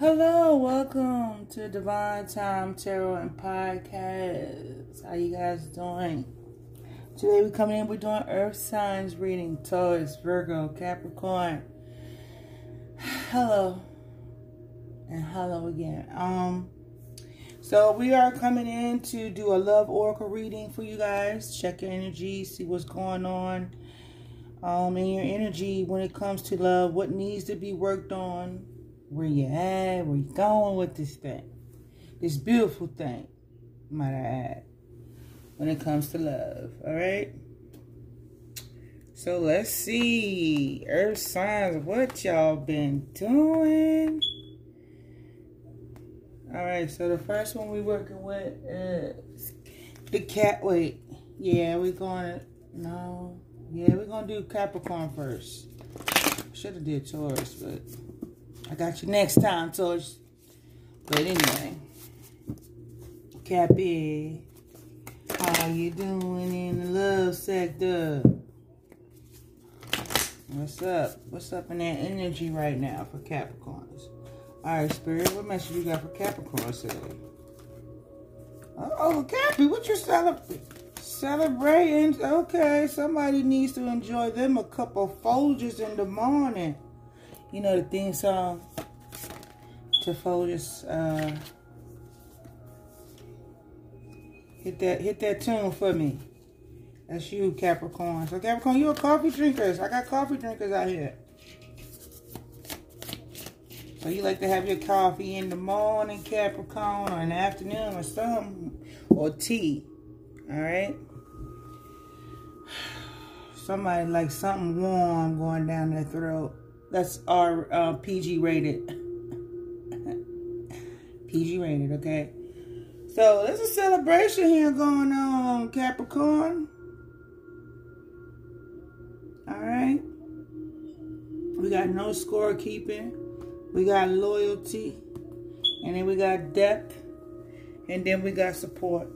Hello, welcome to Divine Time Tarot and Podcast. How you guys doing? Today we're coming in, we're doing Earth Signs reading, Taurus, Virgo, Capricorn. Hello. And hello again. Um, so we are coming in to do a love oracle reading for you guys. Check your energy, see what's going on um, in your energy when it comes to love, what needs to be worked on, where you at, where you going with this thing. This beautiful thing, might I add, when it comes to love. All right. So let's see. Earth signs, what y'all been doing? All right, so the first one we're working with is the cat. Wait, yeah, we're going to, no. Yeah, we're going to do Capricorn first. Should have did Taurus, but I got you next time, Taurus. But anyway, Cappy, how you doing in the love sector? What's up? What's up in that energy right now for Capricorns? All right, Spirit, what message you got for Capricorns today? Uh, oh, Cappy, what you celebrating? Celebrating. Okay, somebody needs to enjoy them a cup of Folgers in the morning. You know the theme song to Folgers. Uh, hit that hit that tune for me. That's you, Capricorn. So Capricorn, you a coffee drinkers. I got coffee drinkers out here. So you like to have your coffee in the morning, Capricorn, or in the afternoon or something, or tea. All right. Somebody like something warm going down their throat. That's our uh, PG rated. PG rated, okay? So there's a celebration here going on, Capricorn. All right. We got no score keeping. We got loyalty. And then we got depth. And then we got support.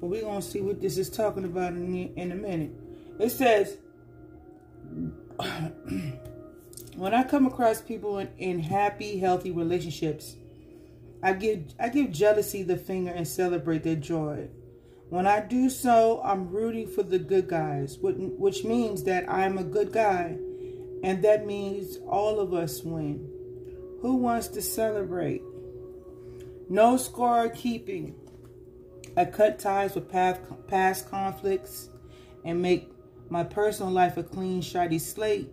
But we're going to see what this is talking about in, in a minute. It says, when I come across people in, in happy, healthy relationships, I give I give jealousy the finger and celebrate their joy. When I do so, I'm rooting for the good guys, which means that I'm a good guy, and that means all of us win. Who wants to celebrate? No score keeping. I cut ties with past past conflicts and make my personal life a clean, shiny slate.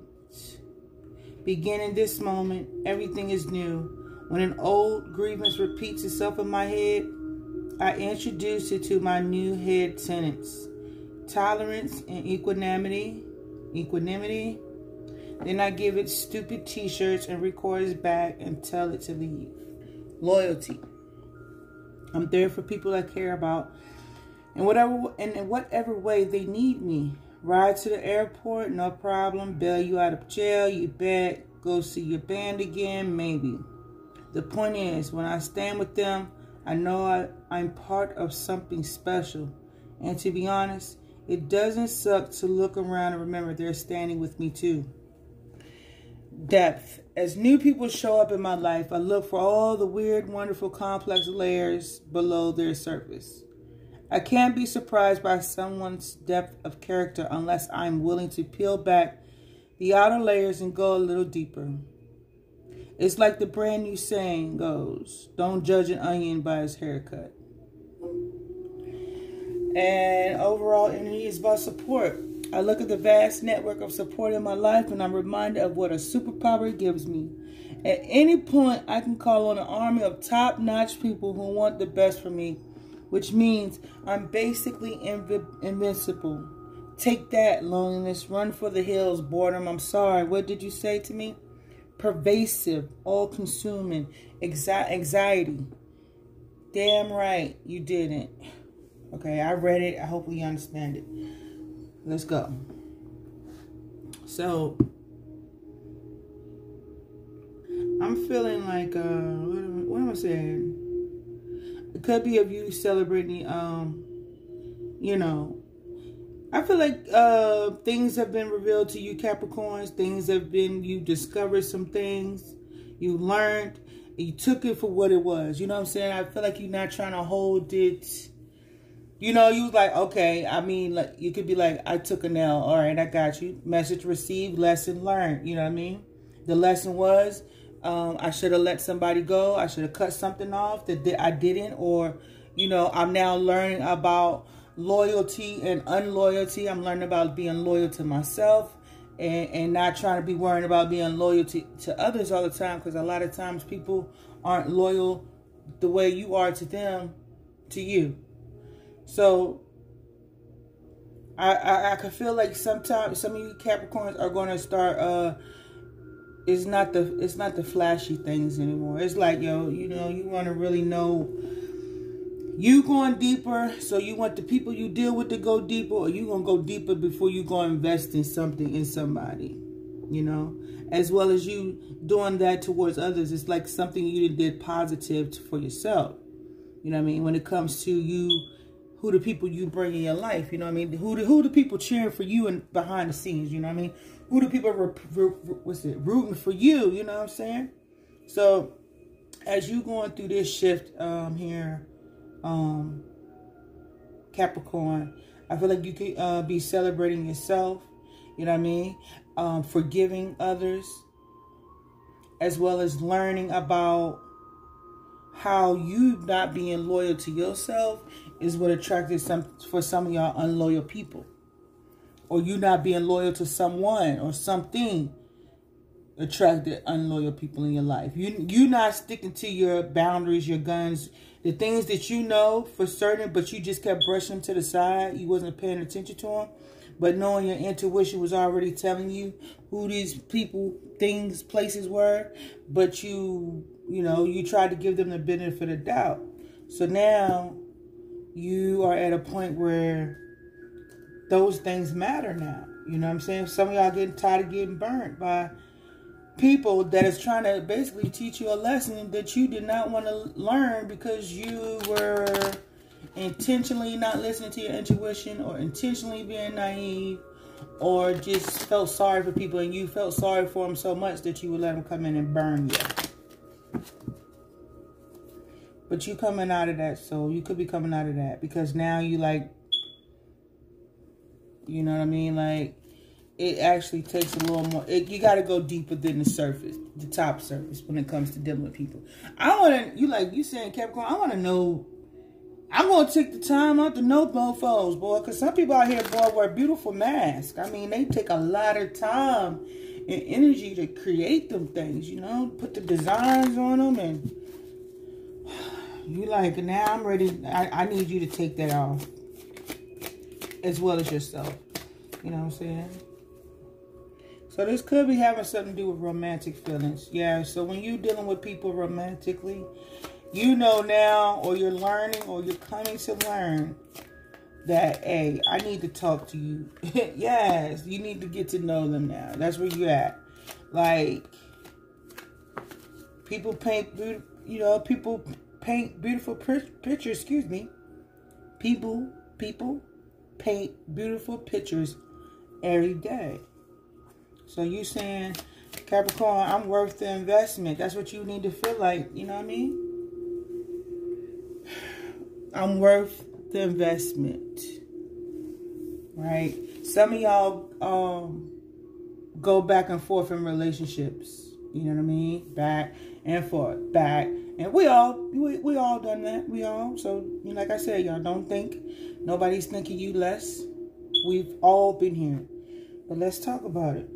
Beginning this moment, everything is new. When an old grievance repeats itself in my head, I introduce it to my new head tenants. Tolerance and equanimity. Equanimity. Then I give it stupid t-shirts and record back and tell it to leave. Loyalty. I'm there for people I care about. And whatever and in whatever way they need me. Ride to the airport, no problem. Bail you out of jail, you bet. Go see your band again, maybe. The point is, when I stand with them, I know I, I'm part of something special. And to be honest, it doesn't suck to look around and remember they're standing with me too. Depth. As new people show up in my life, I look for all the weird, wonderful, complex layers below their surface. I can't be surprised by someone's depth of character unless I'm willing to peel back the outer layers and go a little deeper. It's like the brand new saying goes, don't judge an onion by its haircut. And overall energy is about support. I look at the vast network of support in my life and I'm reminded of what a superpower gives me. At any point, I can call on an army of top-notch people who want the best for me which means I'm basically inv invincible. Take that, loneliness. Run for the hills, boredom. I'm sorry. What did you say to me? Pervasive, all consuming, anxiety. Damn right, you didn't. Okay, I read it. I hope we understand it. Let's go. So, I'm feeling like, uh, what am, what am I saying? It could be of you celebrating, um, you know, I feel like uh, things have been revealed to you, Capricorns. Things have been, you discovered some things. You learned. you took it for what it was. You know what I'm saying? I feel like you're not trying to hold it. You know, you was like, okay, I mean, like you could be like, I took a nail. All right, I got you. Message received, lesson learned. You know what I mean? The lesson was, um, I should have let somebody go. I should have cut something off that I didn't. Or, you know, I'm now learning about loyalty and unloyalty. I'm learning about being loyal to myself and, and not trying to be worrying about being loyal to, to others all the time because a lot of times people aren't loyal the way you are to them to you so i i, I can feel like sometimes some of you capricorns are going to start uh it's not the it's not the flashy things anymore it's like yo you know you want to really know you going deeper, so you want the people you deal with to go deeper, or you gonna go deeper before you go invest in something in somebody, you know, as well as you doing that towards others. It's like something you did positive for yourself. You know what I mean? When it comes to you, who the people you bring in your life, you know what I mean? Who the, who the people cheering for you and behind the scenes, you know what I mean? Who the people, what's it, rooting for you, you know what I'm saying? So, as you going through this shift um, here, um, Capricorn. I feel like you could uh, be celebrating yourself, you know what I mean? Um, forgiving others, as well as learning about how you not being loyal to yourself is what attracted some for some of y'all unloyal people. Or you not being loyal to someone or something attracted unloyal people in your life. You you not sticking to your boundaries, your guns, the things that you know for certain, but you just kept brushing them to the side. You wasn't paying attention to them. But knowing your intuition was already telling you who these people, things, places were, but you, you know, you tried to give them the benefit of doubt. So now you are at a point where those things matter now. You know what I'm saying? Some of y'all getting tired of getting burnt by people that is trying to basically teach you a lesson that you did not want to learn because you were intentionally not listening to your intuition or intentionally being naive or just felt sorry for people and you felt sorry for them so much that you would let them come in and burn you. But you coming out of that, so you could be coming out of that because now you like, you know what I mean? Like, it actually takes a little more. It, you got to go deeper than the surface, the top surface, when it comes to dealing with people. I want to, you like you saying Capricorn. I want to know. I'm gonna take the time out to know mofos, boy, because some people out here, boy, wear beautiful masks. I mean, they take a lot of time and energy to create them things. You know, put the designs on them, and you like now. I'm ready. I, I need you to take that off, as well as yourself. You know what I'm saying? So this could be having something to do with romantic feelings. Yeah, so when you're dealing with people romantically, you know now, or you're learning, or you're coming to learn that, hey, I need to talk to you. yes, you need to get to know them now. That's where you're at. Like, people paint, you know, people paint beautiful pictures, excuse me. People, people paint beautiful pictures every day. So you saying, Capricorn, I'm worth the investment. That's what you need to feel like. You know what I mean? I'm worth the investment. Right? Some of y'all um, go back and forth in relationships. You know what I mean? Back and forth, back. And we all, we, we all done that. We all. So, like I said, y'all don't think nobody's thinking you less. We've all been here. But let's talk about it.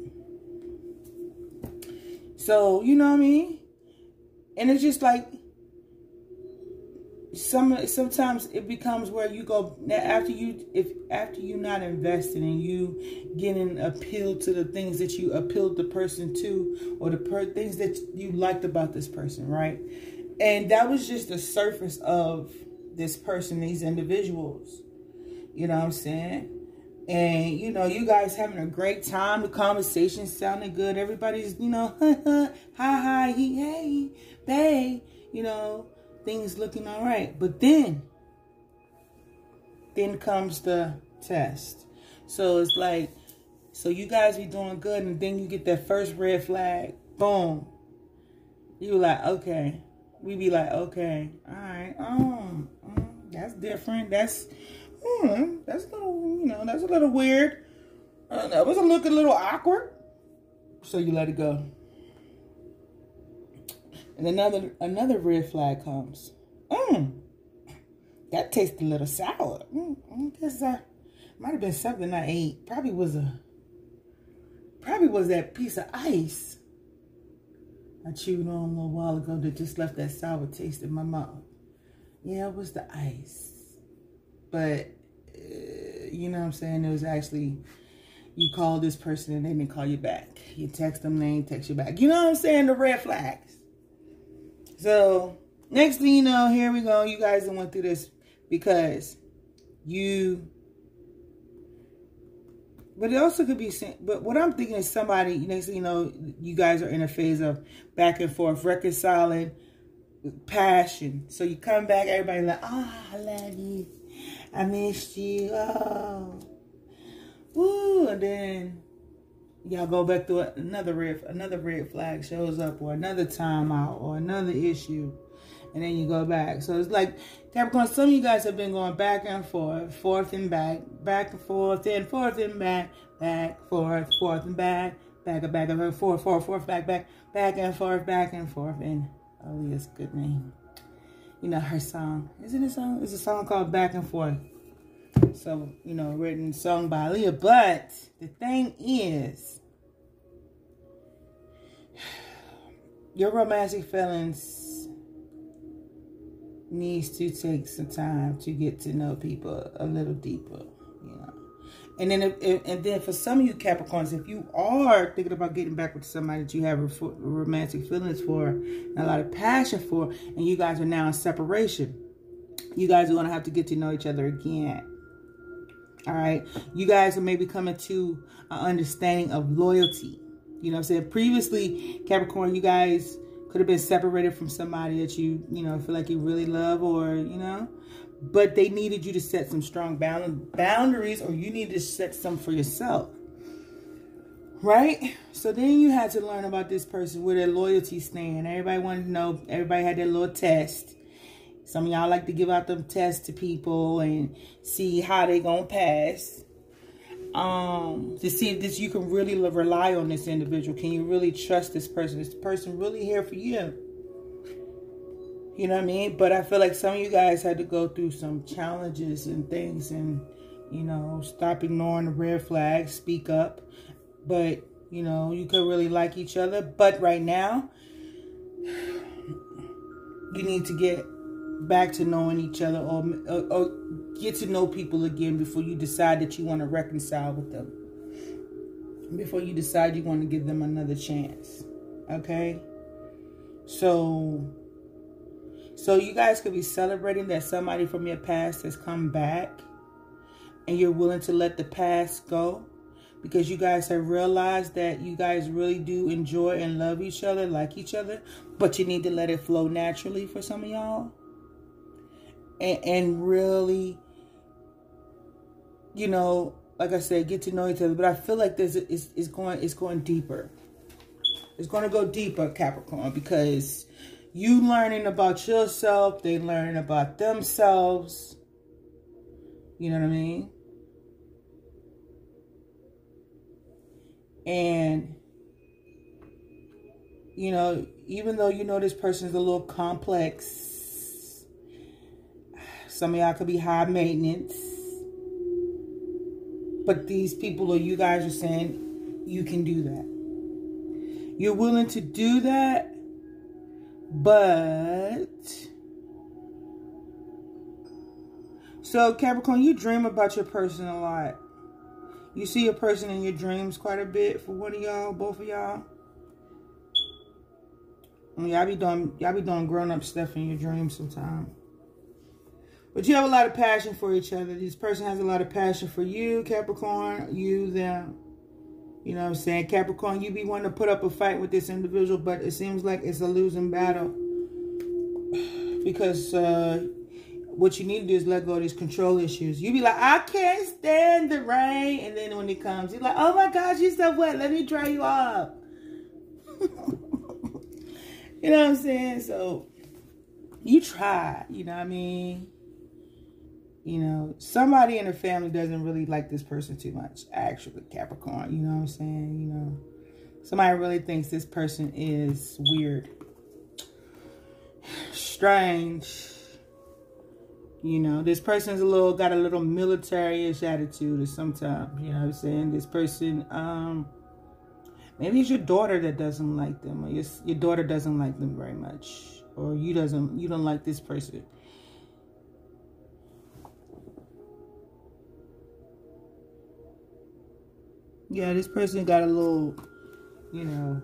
So, you know what I mean? And it's just like some sometimes it becomes where you go after you if after you're not investing and you getting appealed to the things that you appealed the person to or the per, things that you liked about this person, right? And that was just the surface of this person, these individuals. You know what I'm saying? and you know you guys having a great time. The conversation sounding good. Everybody's you know hi hi he hey bae. You know things looking all right. But then then comes the test. So it's like so you guys be doing good and then you get that first red flag. Boom. You like okay. We be like, okay, all right, um, um that's different. That's, hmm, that's a little, you know, that's a little weird. Uh, that was a look a little awkward. So you let it go. And another another red flag comes. Mmm. That tastes a little sour. Mm, I guess I might have been something I ate. Probably was a probably was that piece of ice I chewed on a little while ago that just left that sour taste in my mouth. Yeah, it was the ice. But, uh, you know what I'm saying? It was actually, you call this person and they didn't call you back. You text them, they ain't text you back. You know what I'm saying? The red flags. So, next thing you know, here we go. You guys went through this because you but it also could be but what i'm thinking is somebody next thing you know you guys are in a phase of back and forth reconciling passion so you come back everybody like oh i love you i missed you oh Woo, and then y'all go back to another red another red flag shows up or another timeout or another issue and then you go back. So it's like Capricorn, some of you guys have been going back and forth, forth and back, back and forth, and forth and back, back, forth, forth and back, back and back and forth, forth, forth, back, back, back and forth, back and forth. And oh, Aaliyah's good name. You know, her song. Is it a song? It's a song called Back and Forth. So, you know, written, sung by Aaliyah. But the thing is, your romantic feelings needs to take some time to get to know people a little deeper. And then, if, and then for some of you Capricorns, if you are thinking about getting back with somebody that you have romantic feelings for, and a lot of passion for, and you guys are now in separation, you guys are going to have to get to know each other again. All right, you guys are maybe coming to an understanding of loyalty. You know I'm saying? Previously, Capricorn, you guys could have been separated from somebody that you, you know, feel like you really love or, you know, but they needed you to set some strong boundaries or you need to set some for yourself. Right? So then you had to learn about this person where their loyalty stand. Everybody wanted to know, everybody had their little test. Some of y'all like to give out them tests to people and see how they gonna pass um to see if this you can really rely on this individual can you really trust this person is the person really here for you you know what i mean but i feel like some of you guys had to go through some challenges and things and you know stop ignoring the red flags speak up but you know you could really like each other but right now you need to get back to knowing each other or, or, or get to know people again before you decide that you want to reconcile with them. Before you decide you want to give them another chance. Okay? So so you guys could be celebrating that somebody from your past has come back and you're willing to let the past go because you guys have realized that you guys really do enjoy and love each other, like each other, but you need to let it flow naturally for some of y'all and, and really, you know, like I said, get to know each other. But I feel like this is is going it's going deeper. It's going to go deeper, Capricorn, because you learning about yourself, they learning about themselves. You know what I mean? And you know, even though you know this person is a little complex some of y'all could be high maintenance. But these people or you guys are saying you can do that. You're willing to do that, but... So, Capricorn, you dream about your person a lot. You see a person in your dreams quite a bit for one of y'all, both of y'all. I mean, y'all be doing y'all be doing grown up stuff in your dreams sometimes. But you have a lot of passion for each other. This person has a lot of passion for you, Capricorn, you, them. You know what I'm saying? Capricorn, you be wanting to put up a fight with this individual, but it seems like it's a losing battle. Because uh, what you need to do is let go of these control issues. You be like, I can't stand the rain. And then when it comes, you're like, oh my gosh, you're so wet. Let me dry you up. you know what I'm saying? So you try, you know what I mean? You know, somebody in the family doesn't really like this person too much, actually, Capricorn. You know what I'm saying? You know, somebody really thinks this person is weird, strange. You know, this person's a little, got a little military-ish attitude or sometimes, you know what I'm saying? This person, um, maybe it's your daughter that doesn't like them or your, your daughter doesn't like them very much or you doesn't, you don't like this person Yeah, this person got a little, you know.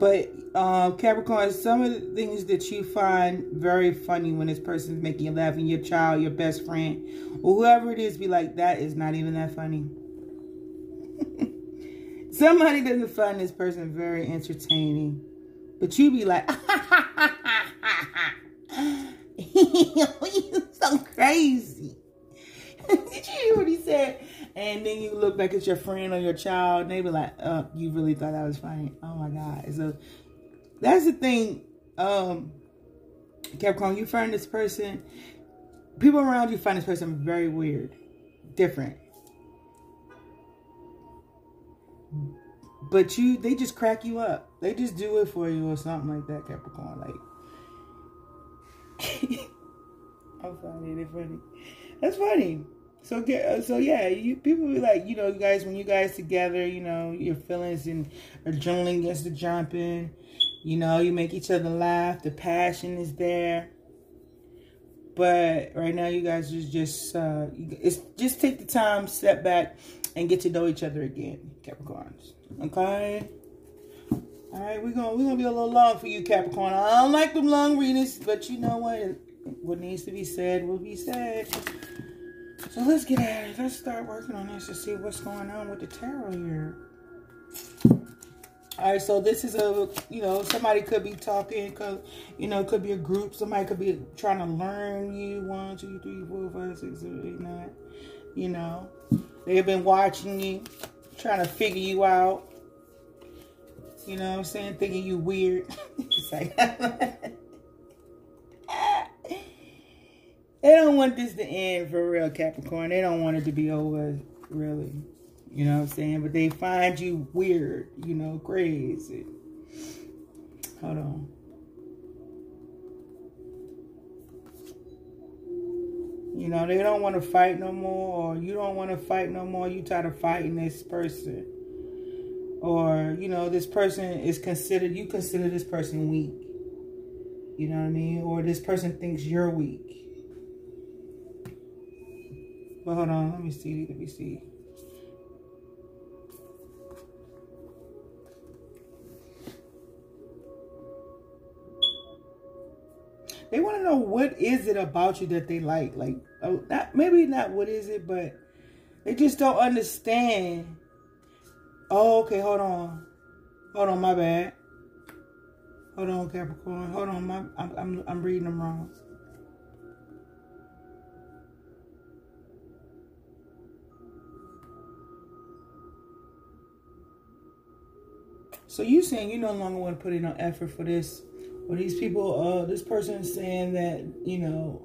But um, Capricorn, some of the things that you find very funny when this person's making you laugh, and your child, your best friend, or whoever it is, be like, that is not even that funny. Somebody doesn't find this person very entertaining. But you be like, you so crazy. Did you hear what he said? And then you look back at your friend or your child, and they be like, "Oh, you really thought that was funny? Oh my god!" So that's the thing, um, Capricorn. You find this person, people around you find this person very weird, different. But you, they just crack you up. They just do it for you or something like that, Capricorn. Like, I'm funny. They're funny. That's funny. So uh, so yeah, you people be like, you know, you guys when you guys together, you know, your feelings and adrenaline gets to jumping. You know, you make each other laugh. The passion is there. But right now, you guys just just uh, it's just take the time, step back, and get to know each other again, Capricorns. Okay. All right, we're gonna we're gonna be a little long for you, Capricorn. I don't like them long readings, but you know what? What needs to be said will be said. So let's get at it. Let's start working on this to see what's going on with the tarot here. All right, so this is a, you know, somebody could be talking, could, you know, it could be a group. Somebody could be trying to learn you. One, two, three, four, five, six, seven, eight, nine. You know, they've been watching you, trying to figure you out. You know what I'm saying? Thinking you weird. They don't want this to end for real, Capricorn. They don't want it to be over, really. You know what I'm saying? But they find you weird, you know, crazy. Hold on. You know, they don't want to fight no more, or you don't want to fight no more. You tired of fighting this person. Or, you know, this person is considered, you consider this person weak. You know what I mean? Or this person thinks you're weak. But hold on, let me see, let me see. They want to know what is it about you that they like. Like, oh, not, maybe not what is it, but they just don't understand. Oh, okay, hold on. Hold on, my bad. Hold on, Capricorn. Hold on, my, I'm, I'm, I'm reading them wrong. So you saying you no longer want to put in no effort for this, or these people, uh, this person is saying that you know,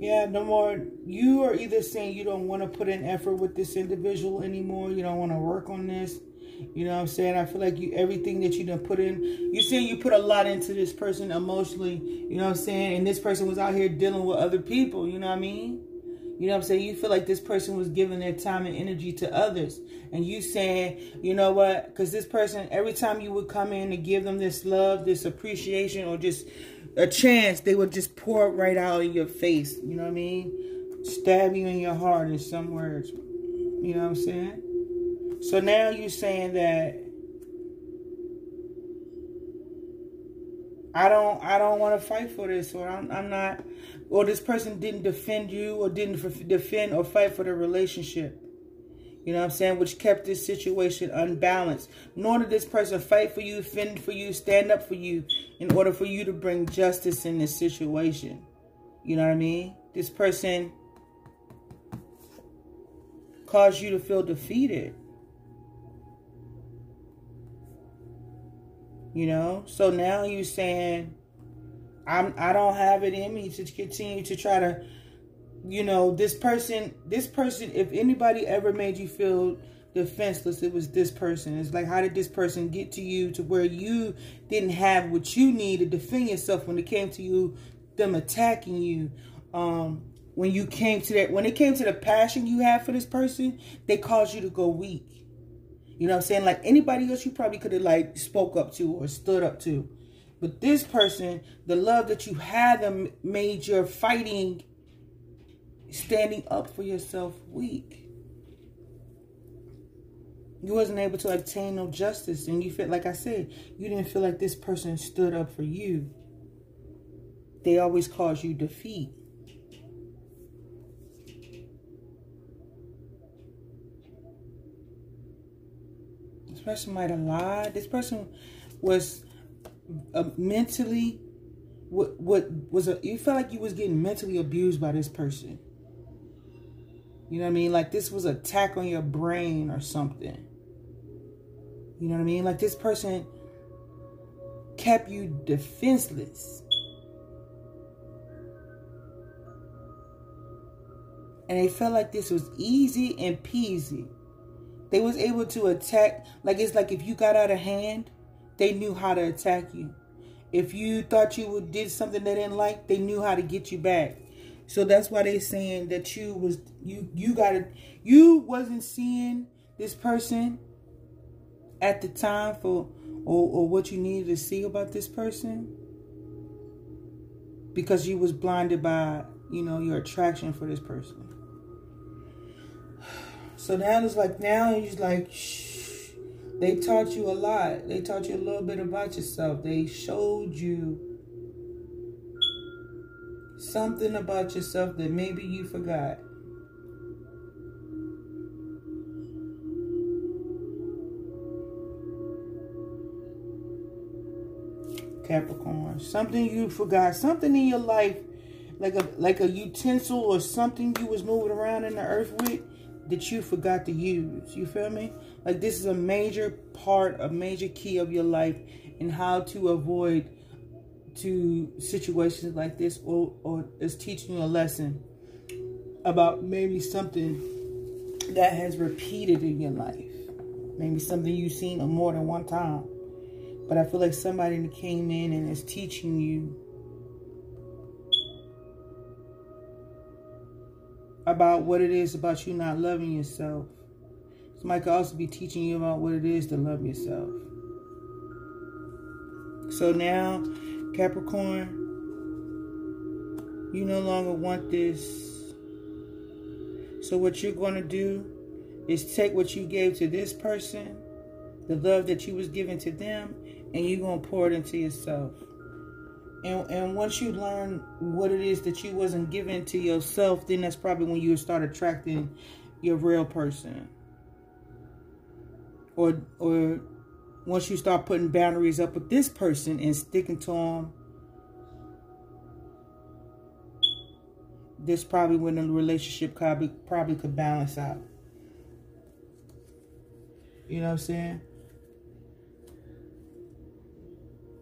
yeah, no more. You are either saying you don't want to put in effort with this individual anymore. You don't want to work on this. You know what I'm saying? I feel like you everything that you done put in, you saying you put a lot into this person emotionally, you know what I'm saying? And this person was out here dealing with other people, you know what I mean? You know what I'm saying? You feel like this person was giving their time and energy to others. And you saying, you know what? Because this person, every time you would come in and give them this love, this appreciation, or just a chance, they would just pour it right out in your face. You know what I mean? Stab you in your heart in some words. You know what I'm saying? So now you're saying that I don't I don't want to fight for this or I'm, I'm not or this person didn't defend you or didn't defend or fight for the relationship. You know what I'm saying? Which kept this situation unbalanced. Nor did this person fight for you, fend for you, stand up for you in order for you to bring justice in this situation. You know what I mean? This person caused you to feel defeated. You know? So now you're saying, I'm I don't have it in me to continue to try to, you know, this person, this person, if anybody ever made you feel defenseless, it was this person. It's like, how did this person get to you to where you didn't have what you need to defend yourself when it came to you, them attacking you? Um, when you came to that, when it came to the passion you had for this person, they caused you to go weak. You know what I'm saying? Like anybody else you probably could have like spoke up to or stood up to. But this person, the love that you had them made your fighting, standing up for yourself weak. You wasn't able to obtain no justice. And you felt, like I said, you didn't feel like this person stood up for you. They always cause you defeat. Person might have lied. This person was uh, mentally, what what was a, you felt like you was getting mentally abused by this person. You know what I mean? Like this was attack on your brain or something. You know what I mean? Like this person kept you defenseless. And they felt like this was easy and peasy. They was able to attack, like it's like if you got out of hand, they knew how to attack you. If you thought you did something they didn't like, they knew how to get you back. So that's why they're saying that you was you you got to you wasn't seeing this person at the time for or, or what you needed to see about this person because you was blinded by you know your attraction for this person. So now it's like now he's like shh. They taught you a lot. They taught you a little bit about yourself. They showed you something about yourself that maybe you forgot. Capricorn. Something you forgot. Something in your life, like a like a utensil or something you was moving around in the earth with that you forgot to use. You feel me? Like this is a major part, a major key of your life and how to avoid to situations like this or, or is teaching you a lesson about maybe something that has repeated in your life. Maybe something you've seen more than one time. But I feel like somebody came in and is teaching you about what it is about you not loving yourself. Somebody could also be teaching you about what it is to love yourself. So now, Capricorn, you no longer want this. So what you're going to do is take what you gave to this person, the love that you was giving to them, and you're going to pour it into yourself. And, and once you learn what it is that you wasn't giving to yourself, then that's probably when you start attracting your real person. Or, or once you start putting boundaries up with this person and sticking to them, this probably when the relationship probably probably could balance out. You know what I'm saying?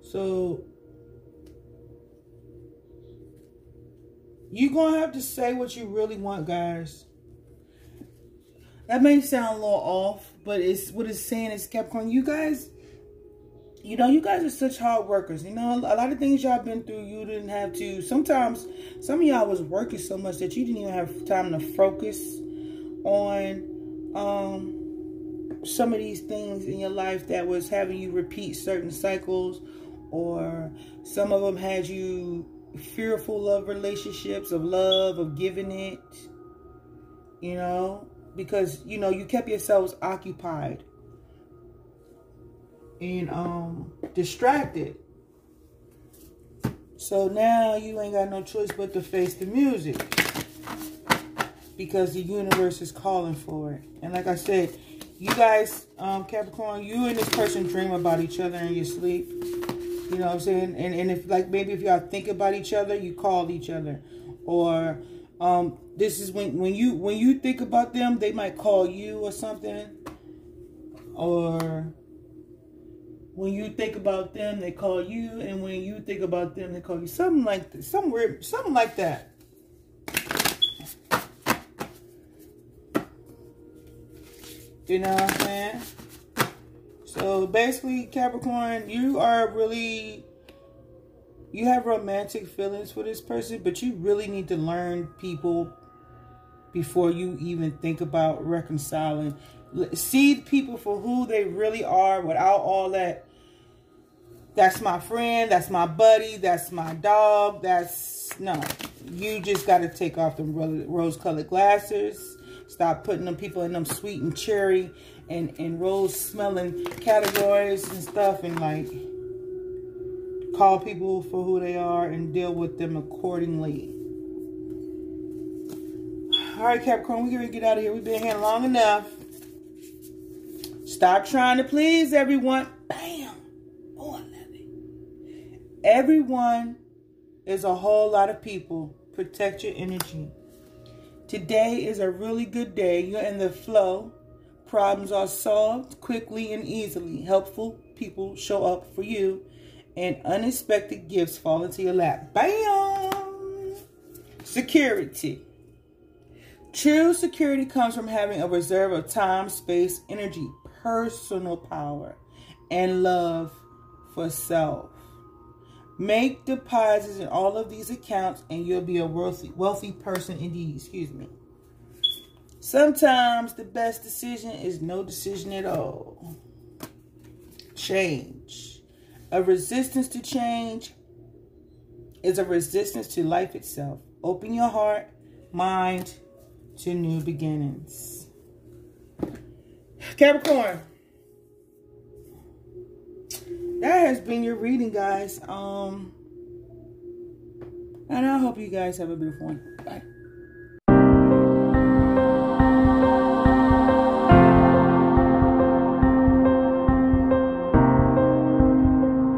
So you're gonna have to say what you really want, guys. That may sound a little off, but it's what it's saying is Capricorn. You guys, you know, you guys are such hard workers. You know, a lot of things y'all been through, you didn't have to. Sometimes, some of y'all was working so much that you didn't even have time to focus on um, some of these things in your life that was having you repeat certain cycles or some of them had you fearful of relationships, of love, of giving it, you know, because, you know, you kept yourselves occupied and um distracted. So now you ain't got no choice but to face the music because the universe is calling for it. And like I said, you guys, um, Capricorn, you and this person dream about each other in your sleep. You know what I'm saying? And, and if like maybe if y'all think about each other, you call each other. Or um this is when when you when you think about them, they might call you or something. Or when you think about them, they call you, and when you think about them, they call you. Something like that. Something like that. You know what I'm saying? So basically, Capricorn, you are really you have romantic feelings for this person, but you really need to learn people before you even think about reconciling. See people for who they really are without all that. That's my friend, that's my buddy, that's my dog, that's no. You just got to take off the rose colored glasses. Stop putting them people in them sweet and cherry and, and rose smelling categories and stuff and like call people for who they are and deal with them accordingly. All right, Capricorn, we're going to get out of here. We've been here long enough. Stop trying to please everyone. Bam. Oh, I love it. Everyone is a whole lot of people. Protect your energy. Today is a really good day. You're in the flow. Problems are solved quickly and easily. Helpful people show up for you and unexpected gifts fall into your lap. Bam! Security. True security comes from having a reserve of time, space, energy, personal power, and love for self. Make deposits in all of these accounts and you'll be a wealthy, wealthy person indeed. Excuse me. Sometimes the best decision is no decision at all. Change. A resistance to change is a resistance to life itself. Open your heart, mind to new beginnings. Capricorn. That has been your reading, guys. Um, and I hope you guys have a beautiful one. Bye.